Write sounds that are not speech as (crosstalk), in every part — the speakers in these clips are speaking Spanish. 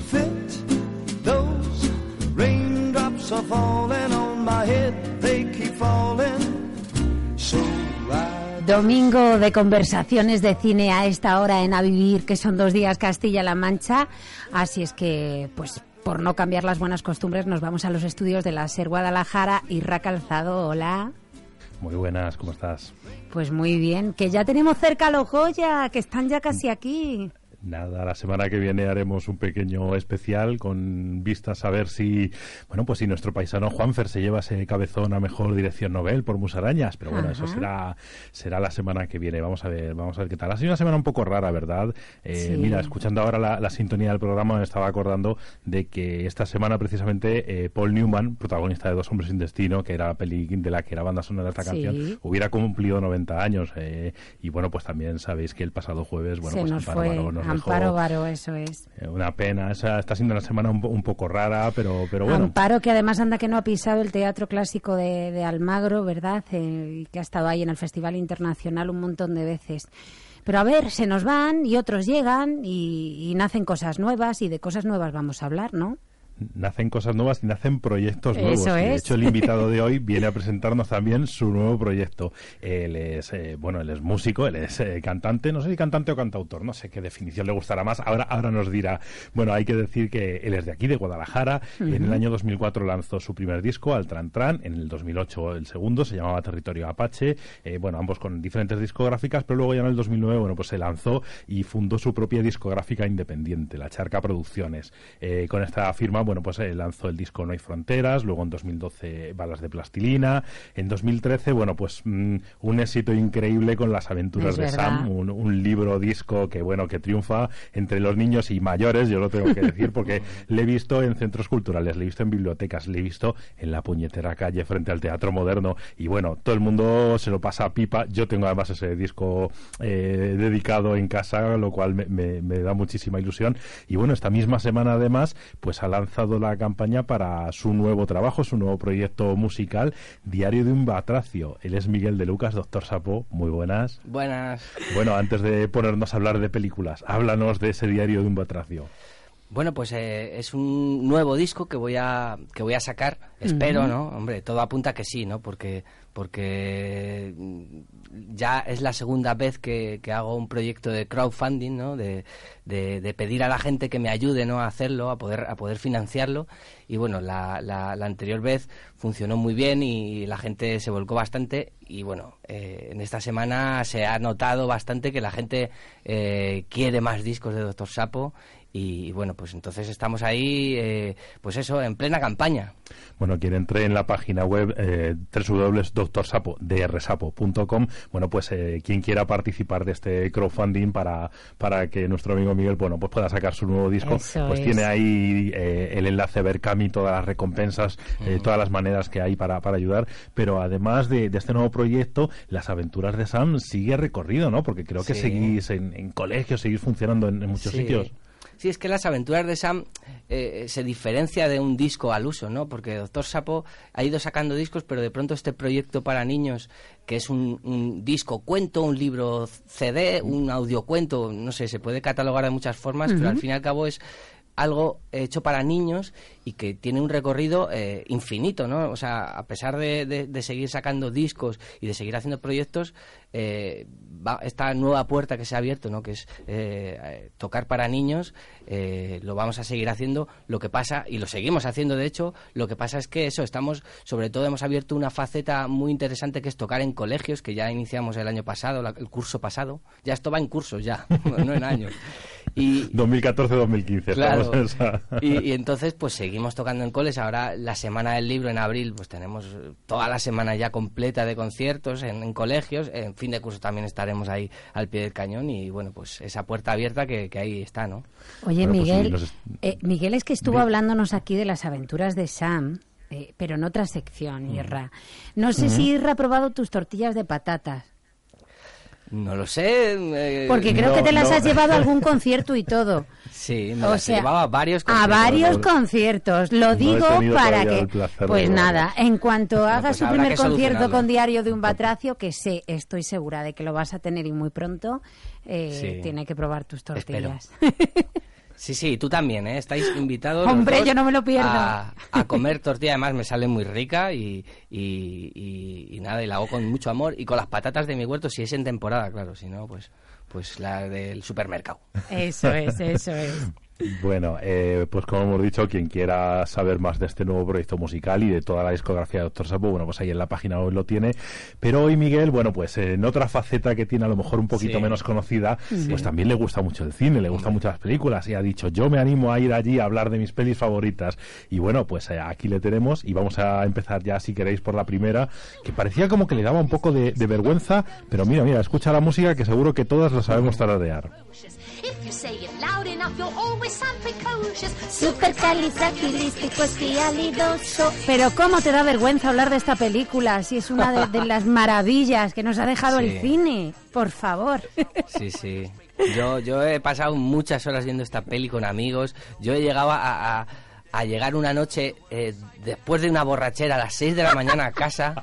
seems to fit. Those raindrops are falling on my head, they keep falling. So I Domingo de conversaciones de cine a esta hora en A Vivir, que son dos días Castilla-La Mancha. Así es que, pues, por no cambiar las buenas costumbres, nos vamos a los estudios de la SER Guadalajara. Irra Calzado, hola. Muy buenas, ¿cómo estás? Pues muy bien, que ya tenemos cerca a los Goya, que están ya casi aquí. Nada, la semana que viene haremos un pequeño especial con vistas a ver si, bueno, pues si nuestro paisano Juanfer se lleva ese cabezón a mejor dirección Nobel por Musarañas, pero bueno, eso será será la semana que viene. Vamos a ver, vamos a ver qué tal. Ha sido una semana un poco rara, ¿verdad? Eh, Sí. Mira, escuchando ahora la, la sintonía del programa me estaba acordando de que esta semana precisamente eh, Paul Newman, protagonista de Dos hombres sin destino, que era la peli de la que era banda sonora de esta Sí. canción, hubiera cumplido 90 años eh, y bueno, pues también sabéis que el pasado jueves, bueno, Se pues nos fue Amparo Baró, eso es. eh, Una pena, esa está siendo una semana un, po- un poco rara, pero, pero bueno. Amparo, que además anda que no ha pisado el Teatro Clásico de, de Almagro, ¿verdad? Eh, que ha estado ahí en el Festival Internacional un montón de veces. Pero a ver, se nos van y otros llegan y, y nacen cosas nuevas y de cosas nuevas vamos a hablar, ¿no? Nacen cosas nuevas y nacen proyectos Eso nuevos. Y, de hecho, el invitado de hoy (laughs) viene a presentarnos también su nuevo proyecto. Él es, eh, bueno, él es músico, él es eh, cantante, no sé si cantante o cantautor, no sé qué definición le gustará más. Ahora, ahora nos dirá. Bueno, hay que decir que él es de aquí, de Guadalajara. En el año 2004 lanzó su primer disco, Al Tran Tran. En el 2008 el segundo, se llamaba Territorio Apache. Eh, bueno, ambos con diferentes discográficas, pero luego ya en el 2009, bueno, pues se lanzó y fundó su propia discográfica independiente, La Charca Producciones. Con esta firma, bueno, pues eh, lanzó el disco No hay fronteras, luego en 2012 Balas de Plastilina, en 2013, bueno, pues mm, un éxito increíble con Las aventuras Es de verdad. Sam, un, un libro disco que, bueno, que triunfa entre los niños y mayores, yo lo tengo que decir, porque (laughs) le he visto en centros culturales, le he visto en bibliotecas, le he visto en la puñetera calle frente al Teatro Moderno, y bueno, todo el mundo se lo pasa a pipa. Yo tengo además ese disco eh, dedicado en casa, lo cual me, me- me da muchísima ilusión. Y bueno, esta misma semana además, pues ha lanzado la campaña para su nuevo trabajo, su nuevo proyecto musical, Diario de un Batracio. Él es Miguel de Lucas, doctor Sapo, muy buenas. Buenas. Bueno, antes de ponernos a hablar de películas, háblanos de ese Diario de un Batracio. Bueno, pues eh, es un nuevo disco que voy a que voy a sacar. Espero, ¿no? Hombre, todo apunta que sí, ¿no? Porque porque mm, ya es la segunda vez que, que hago un proyecto de crowdfunding, ¿no? De, de, de pedir a la gente que me ayude, ¿no? A hacerlo, a poder a poder financiarlo. Y bueno, la, la, la anterior vez funcionó muy bien y la gente se volcó bastante. Y bueno, eh, en esta semana se ha notado bastante que la gente eh, quiere más discos de Doctor Sapo. Y bueno, pues entonces estamos ahí, eh, pues eso, en plena campaña. Bueno, quien entre en la página web eh, www.drsapo.com, bueno, pues eh, quien quiera participar de este crowdfunding para, para que nuestro amigo Miguel, bueno, pues pueda sacar su nuevo disco, Eso pues es. tiene ahí eh, el enlace Berkami, todas las recompensas, eh, todas las maneras que hay para, para ayudar, pero además de, de este nuevo proyecto, las aventuras de Sam sigue recorrido, ¿no? Porque creo que Sí. seguís en, en colegios, seguís funcionando en, en muchos Sí. sitios. Sí, es que las aventuras de Sam eh, se diferencia de un disco al uso, ¿no? Porque Doctor Sapo ha ido sacando discos, pero de pronto este proyecto para niños, que es un, un disco cuento, un libro CD, un audiocuento, no sé, se puede catalogar de muchas formas, pero al fin y al cabo es algo hecho para niños y que tiene un recorrido eh, infinito, ¿no? O sea, a pesar de, de- seguir sacando discos y de seguir haciendo proyectos, eh, va- esta nueva puerta que se ha abierto, ¿no? Que es eh, tocar para niños, eh, lo vamos a seguir haciendo. Lo que pasa, y lo seguimos haciendo de hecho, lo que pasa es que eso, estamos, sobre todo hemos abierto una faceta muy interesante que es tocar en colegios, que ya iniciamos el año pasado, la- el curso pasado. Ya esto va en cursos ya, (laughs) no en años. Y, 2014-2015, Claro. esa- y, y entonces pues seguimos tocando en coles. Ahora la semana del libro en abril pues tenemos toda la semana ya completa de conciertos en, en colegios. En fin de curso también estaremos ahí al pie del cañón y bueno pues esa puerta abierta que, que ahí está, ¿no? Oye, Bueno, pues sí, Miguel, eh, Miguel es que estuvo hablándonos aquí de las aventuras de Sam, eh, pero en otra sección, Irra. No sé si Irra ha probado tus tortillas de patatas. No lo sé. eh, Porque creo no, que te las no. has llevado a algún concierto y todo. (laughs) Sí, me O las sea, llevaba a varios A conciertos. varios no- conciertos. Lo digo para que. Pues nada, en cuanto hagas pues su primer concierto con Diario de un Batracio, que sé, estoy segura de que lo vas a tener y muy pronto, eh, Sí. tiene que probar tus Espero. tortillas. (laughs) Sí, sí, tú también, ¿eh? Estáis (gasps) invitados. Hombre, yo no me lo pierdo. A, a (laughs) comer tortilla, además me sale muy rica y, y, y- y nada, y la hago con mucho amor. Y con las patatas de mi huerto, si es en temporada, claro, si no, pues, pues la del supermercado. Eso es, eso es. (laughs) Bueno, eh, pues como hemos dicho, quien quiera saber más de este nuevo proyecto musical y de toda la discografía de Doctor Sapo, bueno, pues ahí en la página web lo tiene. Pero hoy Miguel, bueno, pues en otra faceta que tiene a lo mejor un poquito Sí. menos conocida, pues también le gusta mucho el cine, le gustan mucho las películas y ha dicho, yo me animo a ir allí a hablar de mis pelis favoritas. Y bueno, pues eh, aquí le tenemos y vamos a empezar ya, si queréis, por la primera, que parecía como que le daba un poco de, de vergüenza, pero mira, mira, escucha la música que seguro que todas la sabemos tararear. Supercalifragilisticoespialidoso. Pero cómo te da vergüenza hablar de esta película si es una de, de las maravillas que nos ha dejado el cine. Por favor. Sí, sí. Yo, yo he pasado muchas horas viendo esta peli con amigos. Yo he llegado a, a- a llegar una noche eh, después de una borrachera a las 6 de la mañana a casa.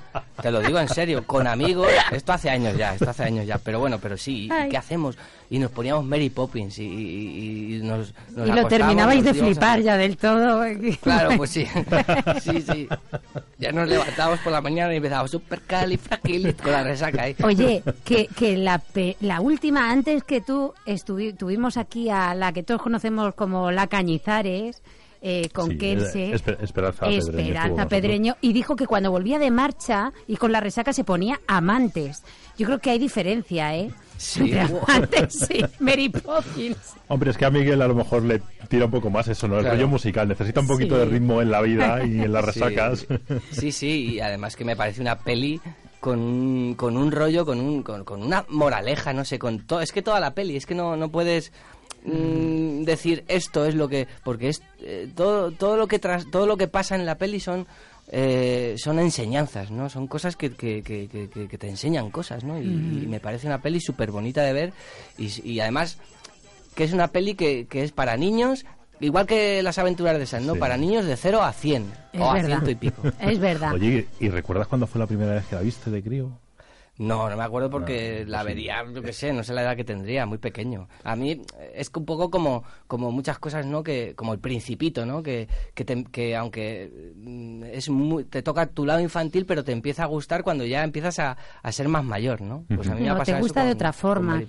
Te lo digo en serio, con amigos. Esto hace años ya, esto hace años ya. Pero bueno, pero sí, ¿y Ay. ¿qué hacemos? Y nos poníamos Mary Poppins y, y- y nos, nos y lo terminabais de a- flipar ya del todo. Claro, pues sí. (laughs) sí, sí. Ya nos levantábamos por la mañana y empezábamos super califragilis con la resaca ahí. Oye, que, que la, pe- la última, antes que tú, tuvimos aquí a la que todos conocemos como la Cañizares, eh, con Sí, Kelse, eh, Espe- Esperanza Pedreño y dijo que cuando volvía de marcha y con la resaca se ponía amantes. Yo creo que hay diferencia, ¿eh? Sí. Entre amantes y Mary Poppins. Hombre, es que a Miguel a lo mejor le tira un poco más eso, ¿no? El Claro. rollo musical. Necesita un poquito Sí. de ritmo en la vida y en las (laughs) Sí. resacas. Sí, sí, y además que me parece una peli con un, con un rollo, con, un, con, con una moraleja, no sé, con todo. Es que toda la peli, es que no, no puedes mm, decir esto es lo que. Porque es eh, todo, todo, lo que tras, todo lo que pasa en la peli son. eh, son enseñanzas, ¿no? Son cosas que, que, que, que- te enseñan cosas, ¿no? Y, y me parece una peli súper bonita de ver y, y además que es una peli que, que es para niños, igual que las aventuras de Sam, ¿no? Sí. Para niños de 0 a 100 Es o a verdad. ciento y pico. Es verdad. Oye, ¿y recuerdas cuándo fue la primera vez que la viste de crío? No, no me acuerdo porque No, la sí. vería, yo qué sé, no sé la edad que tendría, muy pequeño. A mí es que un poco como, como muchas cosas, ¿no? Que, como el principito, ¿no? Que, que, te- que aunque mm, es muy, te toca tu lado infantil, pero te empieza a gustar cuando ya empiezas a, a ser más mayor, ¿no? Pues a mí me ha No, te pasado eso gusta de otra forma, Mary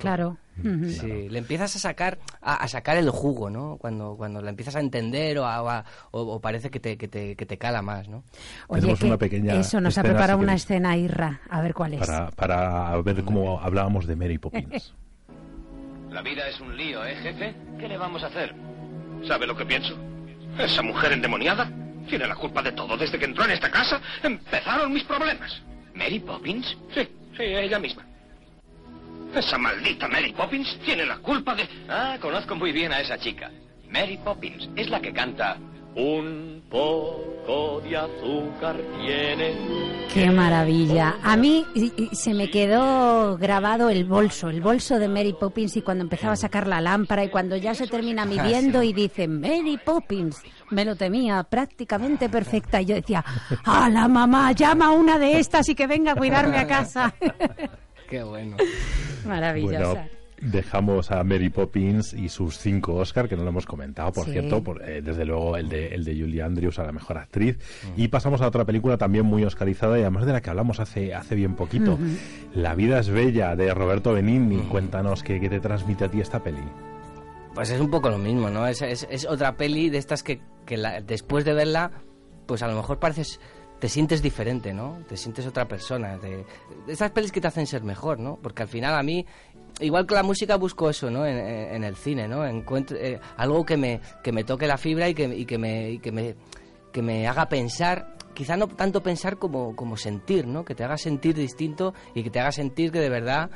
Poppins. claro. Sí, le empiezas a sacar a, a sacar el jugo, ¿no? Cuando cuando la empiezas a entender o, a- a- o, o parece que te, que, te, que te cala más, ¿no? Oye, Tenemos que una pequeña eso nos ha preparado si una escena Irra, a ver cuál es. Para, para ver cómo hablábamos de Mary Poppins. (laughs) La vida es un lío, ¿eh, jefe? ¿Qué le vamos a hacer? ¿Sabe lo que pienso? Esa mujer endemoniada tiene la culpa de todo. Desde que entró en esta casa empezaron mis problemas. ¿Mary Poppins? Sí, sí, ella misma. Esa maldita Mary Poppins tiene la culpa de... Ah, conozco muy bien a esa chica. Mary Poppins es la que canta... Un poco de azúcar tiene... Qué maravilla. A mí se me quedó grabado el bolso, el bolso de Mary Poppins y cuando empezaba a sacar la lámpara y cuando ya se termina midiendo y dice Mary Poppins, me lo temía prácticamente perfecta y yo decía, ¡ah, la mamá, llama a una de estas y que venga a cuidarme a casa! (laughs) Qué bueno. (laughs) Maravillosa. Bueno, dejamos a Mary Poppins y sus cinco Oscar, que no lo hemos comentado, por Sí. cierto, por, eh, desde luego el de, el de Julie Andrews a la mejor actriz. Y pasamos a otra película también muy oscarizada y además de la que hablamos hace, hace bien poquito. La vida es bella, de Roberto Benigni. Cuéntanos qué, qué te transmite a ti esta peli. Pues es un poco lo mismo, ¿no? Es, es, es otra peli de estas que, que la- después de verla, pues a lo mejor pareces, te sientes diferente, ¿no? Te sientes otra persona. De estas pelis que te hacen ser mejor, ¿no? Porque al final a mí, igual que la música, busco eso, ¿no? En, el cine, ¿no? Encuentro eh, algo que me, que me toque la fibra y que, que, me, que, me, que me haga pensar quizá no tanto pensar como, como sentir, ¿no? Que te haga sentir distinto y que te haga sentir que de verdad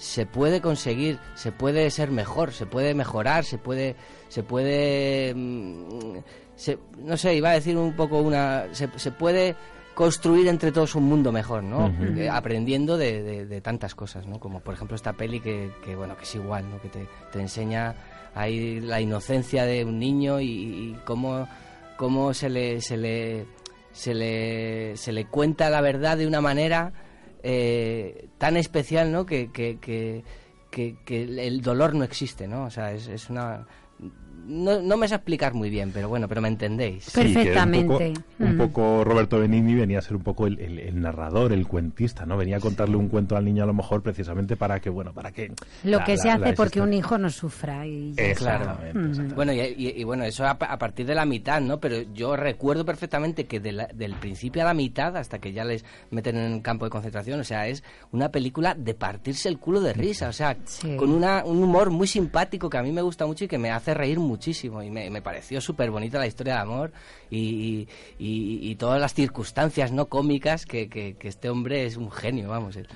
se puede conseguir, se puede ser mejor, se puede mejorar, se puede, se puede, mm, se- no sé, iba a decir un poco una, se, se puede construir entre todos un mundo mejor, ¿no? Eh, aprendiendo de, de- de tantas cosas, ¿no? Como por ejemplo esta peli que, que, bueno, que es igual, ¿no? Que te, te enseña ahí la inocencia de un niño y, y cómo, cómo se le, se le, se le, se le cuenta la verdad de una manera eh, tan especial, ¿no? Que, que, que, que- que el dolor no existe, ¿no? O sea, es, es una no, no me sé explicar muy bien, pero bueno, pero me entendéis. Sí, que un Perfectamente. poco- Un Mm. poco, Roberto Benigni venía a ser un poco el, el- el narrador, el cuentista, ¿no? Venía a contarle un cuento al niño a lo mejor precisamente para que, bueno, para que... Lo la- que la- se hace la porque un hijo no sufra. Y. Exactamente, Mm. exactamente. Bueno, y, y- y bueno, eso a, pa- a partir de la mitad, ¿no? Pero yo recuerdo perfectamente que de la- del principio a la mitad, hasta que ya les meten en el campo de concentración, o sea, es una película de partirse el culo de risa, o sea, Sí. con una, un humor muy simpático que a mí me gusta mucho y que me hace reír muchísimo. Y me, me pareció súper bonita la historia de amor y, y- y todas las circunstancias no cómicas que, que- que este hombre es un genio, vamos, el,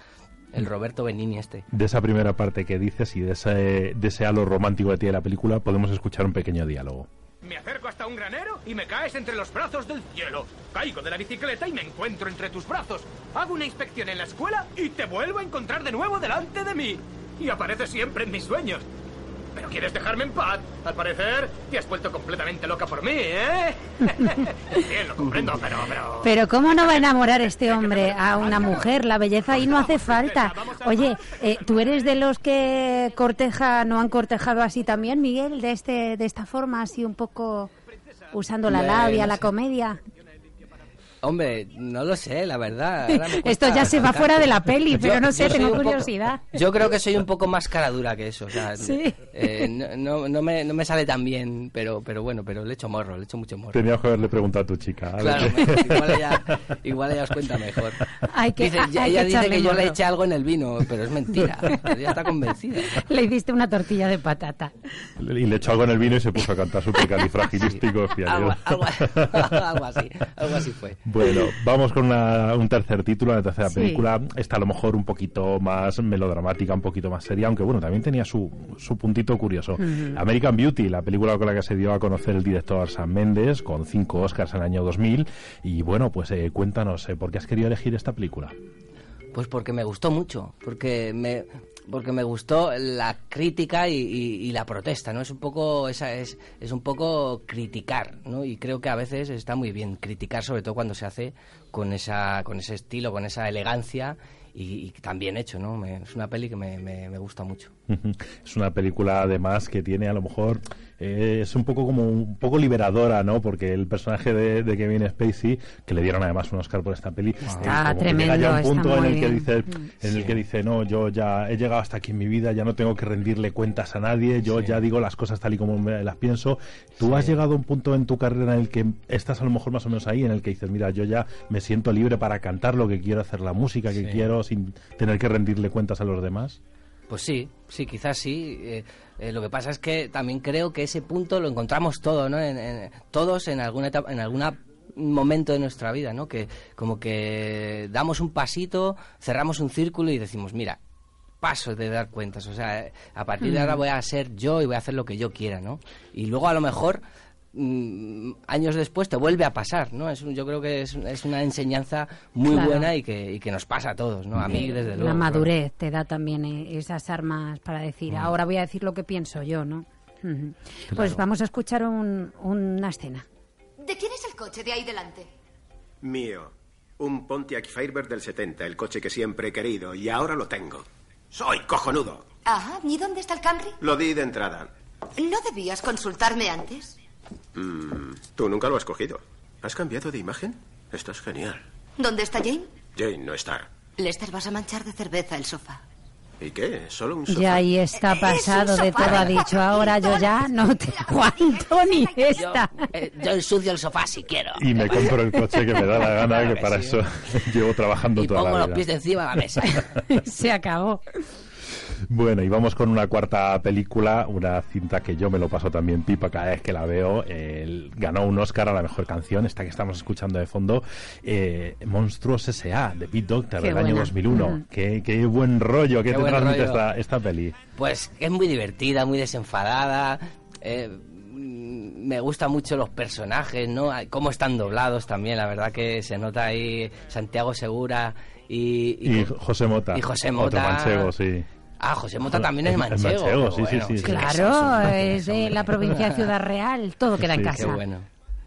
el Roberto Benini este. De esa primera parte que dices y de ese, de ese halo romántico que tiene la película, podemos escuchar un pequeño diálogo. Me acerco hasta un granero y me caes entre los brazos del cielo. Caigo de la bicicleta y me encuentro entre tus brazos. Hago una inspección en la escuela y te vuelvo a encontrar de nuevo delante de mí. Y apareces siempre en mis sueños. Pero quieres dejarme en paz. Al parecer, te has vuelto completamente loca por mí, ¿eh? (laughs) Bien, lo comprendo, pero... Pero, Pero ¿cómo no va a enamorar (laughs) este hombre a una mujer? La belleza ahí no hace falta. Oye, eh, ¿tú eres de los que cortejan o han cortejado así también, Miguel? De este, de esta forma, así un poco usando la labia, no la comedia. Hombre, no lo sé, la verdad. Esto ya se va fuera de la peli, pero no sé, tengo un poco- curiosidad. yo creo que soy un poco más cara dura que eso. O sea, (laughs) Sí. eh, no, no, no me, no me sale tan bien, pero, pero bueno, pero le echo morro, le echo mucho morro. Teníamos que haberle preguntado a tu chica. a Claro, igual, ella, igual ella os cuenta mejor. (laughs) Hay que- Dice- hay que ella dice echarle que yo le morro. eché algo en el vino, pero es mentira. Ella está convencida. (laughs) Le hiciste una tortilla de patata. Y le echó algo en el vino y se puso a cantar supercalifragilístico. Algo, algo, algo así, algo así fue. Bueno, vamos con una- un tercer título, la tercera Sí. película. Está a lo mejor un poquito más melodramática, un poquito más seria, aunque bueno, también tenía su, su puntito curioso. American Beauty, la película con la que se dio a conocer el director Sam Mendes, con cinco Oscars en el año 2000. Y bueno, pues eh, cuéntanos, eh, ¿por qué has querido elegir esta película? Pues porque me gustó mucho, porque me, porque me gustó la crítica y, y- y la protesta, ¿no? Es un poco esa es, es un poco criticar, ¿no? Y creo que a veces está muy bien criticar, sobre todo cuando se hace con esa con ese estilo, con esa elegancia y, y tan hecho, ¿no? Me- es una peli que me, me- me gusta mucho. (laughs) Es una película además que tiene a lo mejor eh, es un poco como un poco liberadora, ¿no? Porque el personaje de, de Kevin Spacey que le dieron además un Oscar por esta peli, eh, Está que tremendo, llega ya un está punto en el que bien. dice en el que dice no, yo ya he llegado hasta aquí en mi vida, ya no tengo que rendirle cuentas a nadie, yo ya digo las cosas tal y como me las pienso. Tú has llegado a un punto en tu carrera en el que estás a lo mejor más o menos ahí, en el que dices mira, yo ya me siento libre para cantar lo que quiero, hacer la música que quiero sin tener que rendirle cuentas a los demás. Pues sí, sí, quizás sí. Eh, eh, lo que pasa es que también creo que ese punto lo encontramos todo, ¿no? En, en- todos en alguna etapa, en alguna momento de nuestra vida, ¿no? Que como que damos un pasito, cerramos un círculo y decimos, mira, paso de dar cuentas, o sea, a partir de ahora voy a ser yo y voy a hacer lo que yo quiera, ¿no? Y luego a lo mejor mm, años después te vuelve a pasar, ¿no? Es un- yo creo que es, es una enseñanza muy Claro. buena y que, y que nos pasa a todos, ¿no? A mí desde luego. La claro. madurez te da también eh, esas armas para decir, ahora voy a decir lo que pienso yo, ¿no? Pues vamos a escuchar un- una escena. ¿De quién es el coche de ahí delante? Mío. Un Pontiac Firebird del 70, el coche que siempre he querido, y ahora lo tengo. Soy cojonudo. Ajá, ¿y dónde está el Camry? Lo di de entrada. ¿No debías consultarme antes? Mm, tú nunca lo has cogido. ¿Has cambiado de imagen? Esto es genial. ¿Dónde está Jane? Jane no está. Lester, vas a manchar de cerveza el sofá. ¿Y qué? ¿Solo un sofá? Ya ahí está Es un pasado de todo, ha dicho. Ahora yo ya no te aguanto ni (laughs) Yo, esta. eh, yo ensucio el sofá si quiero. Y me compro el coche que me da la gana, que para eso (laughs) llevo trabajando Y toda pongo la los pies de vida. encima de la mesa. (laughs) Se acabó. Bueno, y vamos con una cuarta película, una cinta que yo me lo paso también pipa cada vez que la veo. El- ganó un Oscar a la mejor canción, esta que estamos escuchando de fondo, eh, Monstruos S.A. de Pete Doctor Qué del año buena. 2001. Ujú. qué, qué buen rollo que Qué te transmite rollo. esta, esta peli. Pues es muy divertida, muy desenfadada. eh, mm, me gustan mucho los personajes, ¿no? Cómo están doblados también, la verdad que se nota ahí Santiago Segura y... Y José Mota. y José Otro Mota. manchego, sí. Ah, José Mota también es manchego. sí, sí, bueno. sí, Claro, es de la provincia de Ciudad Real. Todo queda en casa. Qué bueno.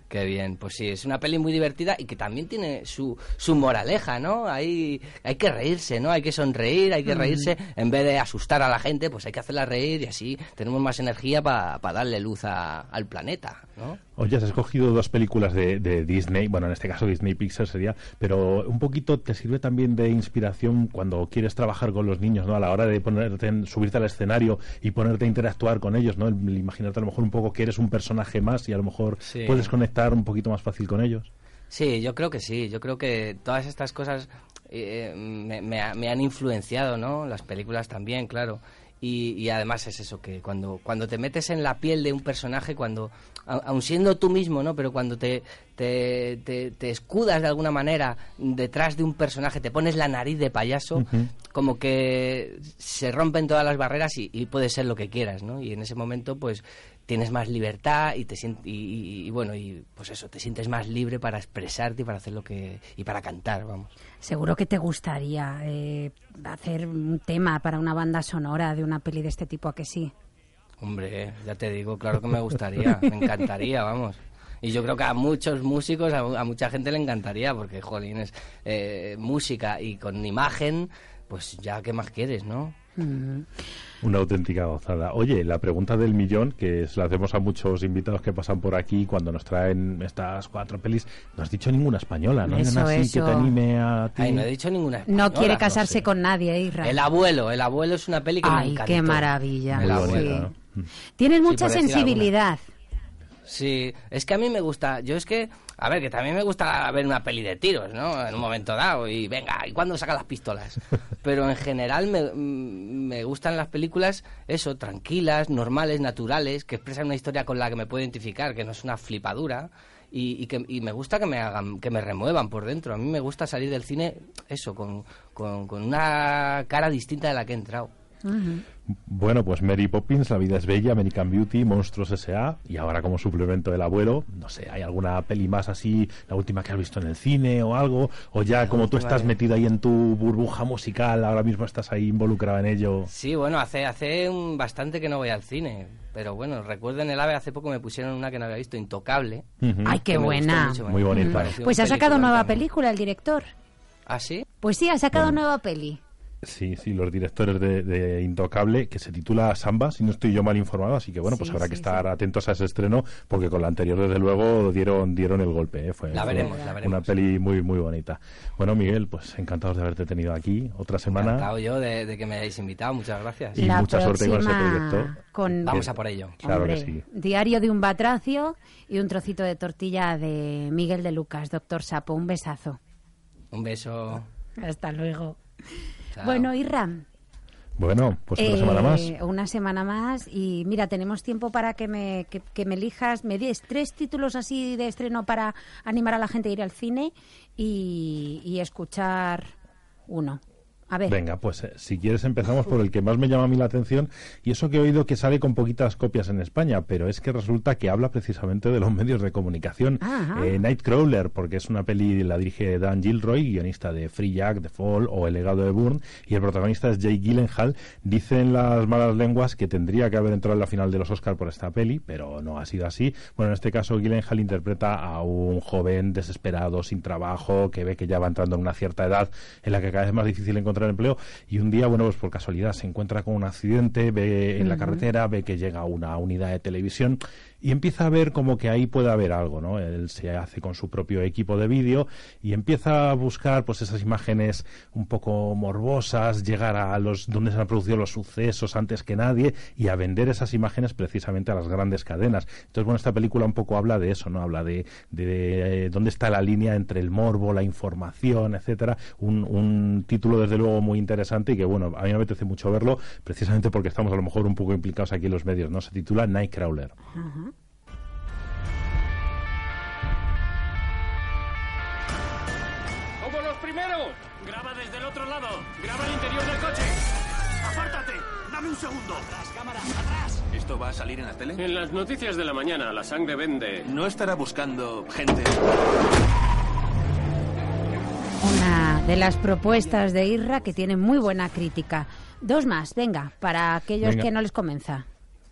Qué bien, pues sí, es una peli muy divertida y que también tiene su, su moraleja, ¿no? Hay, hay que reírse, ¿no? Hay que sonreír, hay que Mm. reírse. En vez de asustar a la gente, pues hay que hacerla reír y así tenemos más energía para darle luz a- al planeta, ¿no? Oye, has escogido dos películas de, de Disney, bueno, en este caso Disney Pixar sería, pero un poquito te sirve también de inspiración cuando quieres trabajar con los niños, ¿no? A la hora de ponerte en- subirte al escenario y ponerte a interactuar con ellos, ¿no? El, imaginarte a lo mejor un poco que eres un personaje más y a lo mejor Sí. puedes conectar un poquito más fácil con ellos. Sí, yo creo que sí. Yo creo que todas estas cosas eh, me, me me han influenciado, ¿no? Las películas también, claro. Y, y además es eso, que cuando, cuando te metes en la piel de un personaje, cuando, aun siendo tú mismo, ¿no? Pero cuando te, te, te- te escudas de alguna manera detrás de un personaje, te pones la nariz de payaso, como que se rompen todas las barreras y, y puedes ser lo que quieras, ¿no? Y en ese momento, pues, tienes más libertad y te y, y- y, bueno y pues eso te sientes más libre para expresarte y para hacer lo que y para cantar vamos. Seguro que te gustaría eh, hacer un tema para una banda sonora de una peli de este tipo, ¿a que sí? hombre ya te digo claro que me gustaría me encantaría vamos. Y yo creo que a muchos músicos a, a mucha gente le encantaría porque jolín es eh, música y con imagen pues ya qué más quieres no Una auténtica gozada. Oye, la pregunta del millón, que se la hacemos a muchos invitados que pasan por aquí cuando nos traen estas cuatro pelis, no has dicho ninguna española, ¿no? Eso, así que te anime a ti. Ay, no he dicho ninguna No española, quiere casarse sé. con nadie, Israel. el abuelo el abuelo es una peli que me Ay, encantó qué maravilla. Tienes Sí, mucha sensibilidad. Sí, es que a mí me gusta, yo es que, a ver, que también me gusta ver una peli de tiros, ¿no? En un momento dado, y venga, ¿y cuándo saca las pistolas? (laughs) Pero en general me, mm, me gustan las películas, eso, tranquilas, normales, naturales, que expresan una historia con la que me puedo identificar, que no es una flipadura, y, y que y me gusta que me hagan, que me remuevan por dentro. A mí me gusta salir del cine, eso, con, con, con una cara distinta de la que he entrado. Bueno, pues Mary Poppins, La vida es bella, American Beauty, Monstruos S.A. y ahora como suplemento del abuelo, no sé, ¿hay alguna peli más así, la última que has visto en el cine o algo? O ya como tú estás metido ahí en tu burbuja musical, ahora mismo estás ahí involucrado en ello. Sí, bueno, hace, hace un- bastante que no voy al cine. Pero bueno, recuerdo en el AVE hace poco me pusieron una que no había visto, Intocable. Ay, qué que me gustó buena. mucho, Muy bonita. Pues ha sacado nueva también. película el director. ¿Ah, sí? Pues sí, ha sacado nueva peli. Sí, sí, los directores de, de Intocable, que se titula Samba, si no estoy yo mal informado, así que bueno, pues Sí, habrá sí, que estar sí. atentos a ese estreno, porque con la anterior, desde luego, dieron, dieron el golpe. ¿eh? Fue, La fue veremos, la veremos. Una peli muy, muy bonita. Bueno, Miguel, pues encantados de haberte tenido aquí otra semana. Encantado yo de, de que me hayáis invitado, muchas gracias. Y La mucha suerte con ese proyecto. con- Vamos a por ello. Claro Hombre, que sí. Diario de un batracio y un trocito de tortilla de Miguel de Lucas, doctor Sapo. Un besazo. Un beso. Hasta luego. Chao. Bueno, Irram. Bueno, pues eh, semana más. Una semana más. Y mira, tenemos tiempo para que me, que, que me elijas, me des tres títulos así de estreno para animar a la gente a ir al cine y, y escuchar uno. A ver. Venga, pues eh, si quieres empezamos por el que más me llama a mí la atención y eso que he oído que sale con poquitas copias en España, pero es que resulta que habla precisamente de los medios de comunicación. Ajá. Eh, Nightcrawler, porque es una peli, la dirige Dan Gilroy, guionista de Free Jack, The Fall o El legado de Bourne, y el protagonista es Jake Gyllenhaal. Dicen las malas lenguas que tendría que haber entrado en la final de los Oscar por esta peli, pero no ha sido así. Bueno, en este caso Gyllenhaal interpreta a un joven desesperado, sin trabajo, que ve que ya va entrando en una cierta edad en la que cada vez es más difícil encontrar empleo y un día, bueno, pues por casualidad se encuentra con un accidente, ve en la carretera, ve que llega una unidad de televisión y empieza a ver como que ahí puede haber algo, ¿no? Él se hace con su propio equipo de vídeo y empieza a buscar pues esas imágenes un poco morbosas, llegar a los donde se han producido los sucesos antes que nadie y a vender esas imágenes precisamente a las grandes cadenas. Entonces, bueno, esta película un poco habla de eso, ¿no? Habla de, de, eh, dónde está la línea entre el morbo, la información, etcétera. Un, un título desde luego muy interesante y que bueno, a mí me apetece mucho verlo precisamente porque estamos a lo mejor un poco implicados aquí en los medios, ¿no? Se titula Nightcrawler. ¡Como Graba el interior del coche. ¡Apártate! ¡Dame un segundo! ¡Atrás, cámara! ¡Atrás! ¿Esto va a salir en la tele? En las noticias de la mañana, la sangre vende. ¿No estará buscando gente? Una de las propuestas de Irra que tiene muy buena crítica. Dos más, venga, para aquellos Venga. que no les convenza.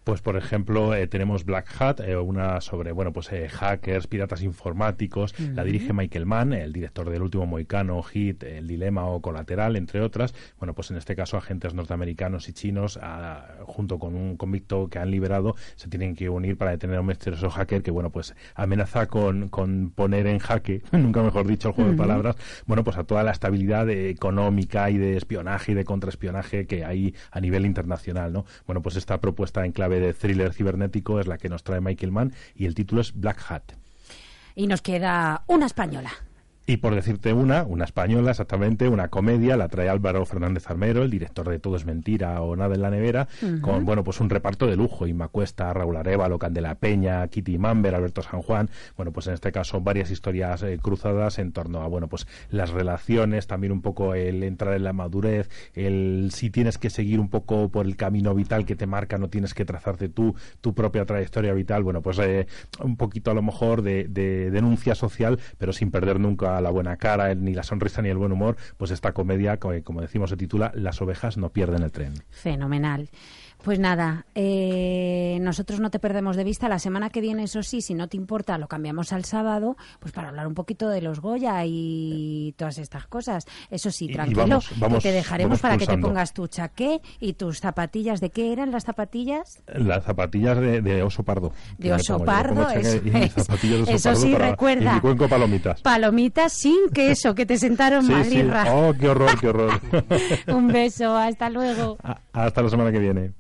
Pues por ejemplo eh, tenemos Black Hat, eh, una sobre bueno pues eh, hackers, piratas informáticos. La dirige Michael Mann, el director del último Moicano, Hit, El Dilema o Colateral, entre otras. Bueno pues en este caso agentes norteamericanos y chinos, ah, junto con un convicto que han liberado, se tienen que unir para detener a un misterioso hacker que bueno pues amenaza con, con poner en jaque, (laughs) nunca mejor dicho el juego de palabras, bueno pues a toda la estabilidad económica y de espionaje y de contraespionaje que hay a nivel internacional, ¿no? Bueno pues esta propuesta en clave de thriller cibernético es la que nos trae Michael Mann y el título es Black Hat. Y nos queda una española. Y por decirte una, una española exactamente, una comedia, la trae Álvaro Fernández Armero, el director de Todo es Mentira o Nada en la Nevera, con, bueno, pues un reparto de lujo, Inma Cuesta, Raúl Arevalo, Candela Peña, Kitty Mamber, Alberto San Juan, bueno, pues en este caso varias historias eh, cruzadas en torno a, bueno, pues las relaciones, también un poco el entrar en la madurez, el si tienes que seguir un poco por el camino vital que te marca, no tienes que trazarte tú, tu propia trayectoria vital, bueno, pues eh, un poquito a lo mejor de, de denuncia social, pero sin perder nunca la buena cara, el- ni la sonrisa ni el buen humor, pues esta comedia, co- como decimos, se titula Las ovejas no pierden el tren. Fenomenal. Pues nada, eh, nosotros no te perdemos de vista. La semana que viene, eso sí, si no te importa, lo cambiamos al sábado, pues para hablar un poquito de los Goya y todas estas cosas. Eso sí, y tranquilo, vamos- vamos- que te dejaremos para que te pongas tu chaqué y tus zapatillas. ¿De qué eran las zapatillas? Las zapatillas de, de oso pardo. De oso pardo, eso (laughs) y mis es. zapatillas de oso Eso pardo sí, recuerda. Y mi cuenco palomitas. Palomitas sin queso, que te sentaron Sí, mal, sí. Oh, qué horror, qué horror. (laughs) Un beso, hasta luego. Hasta la semana que viene.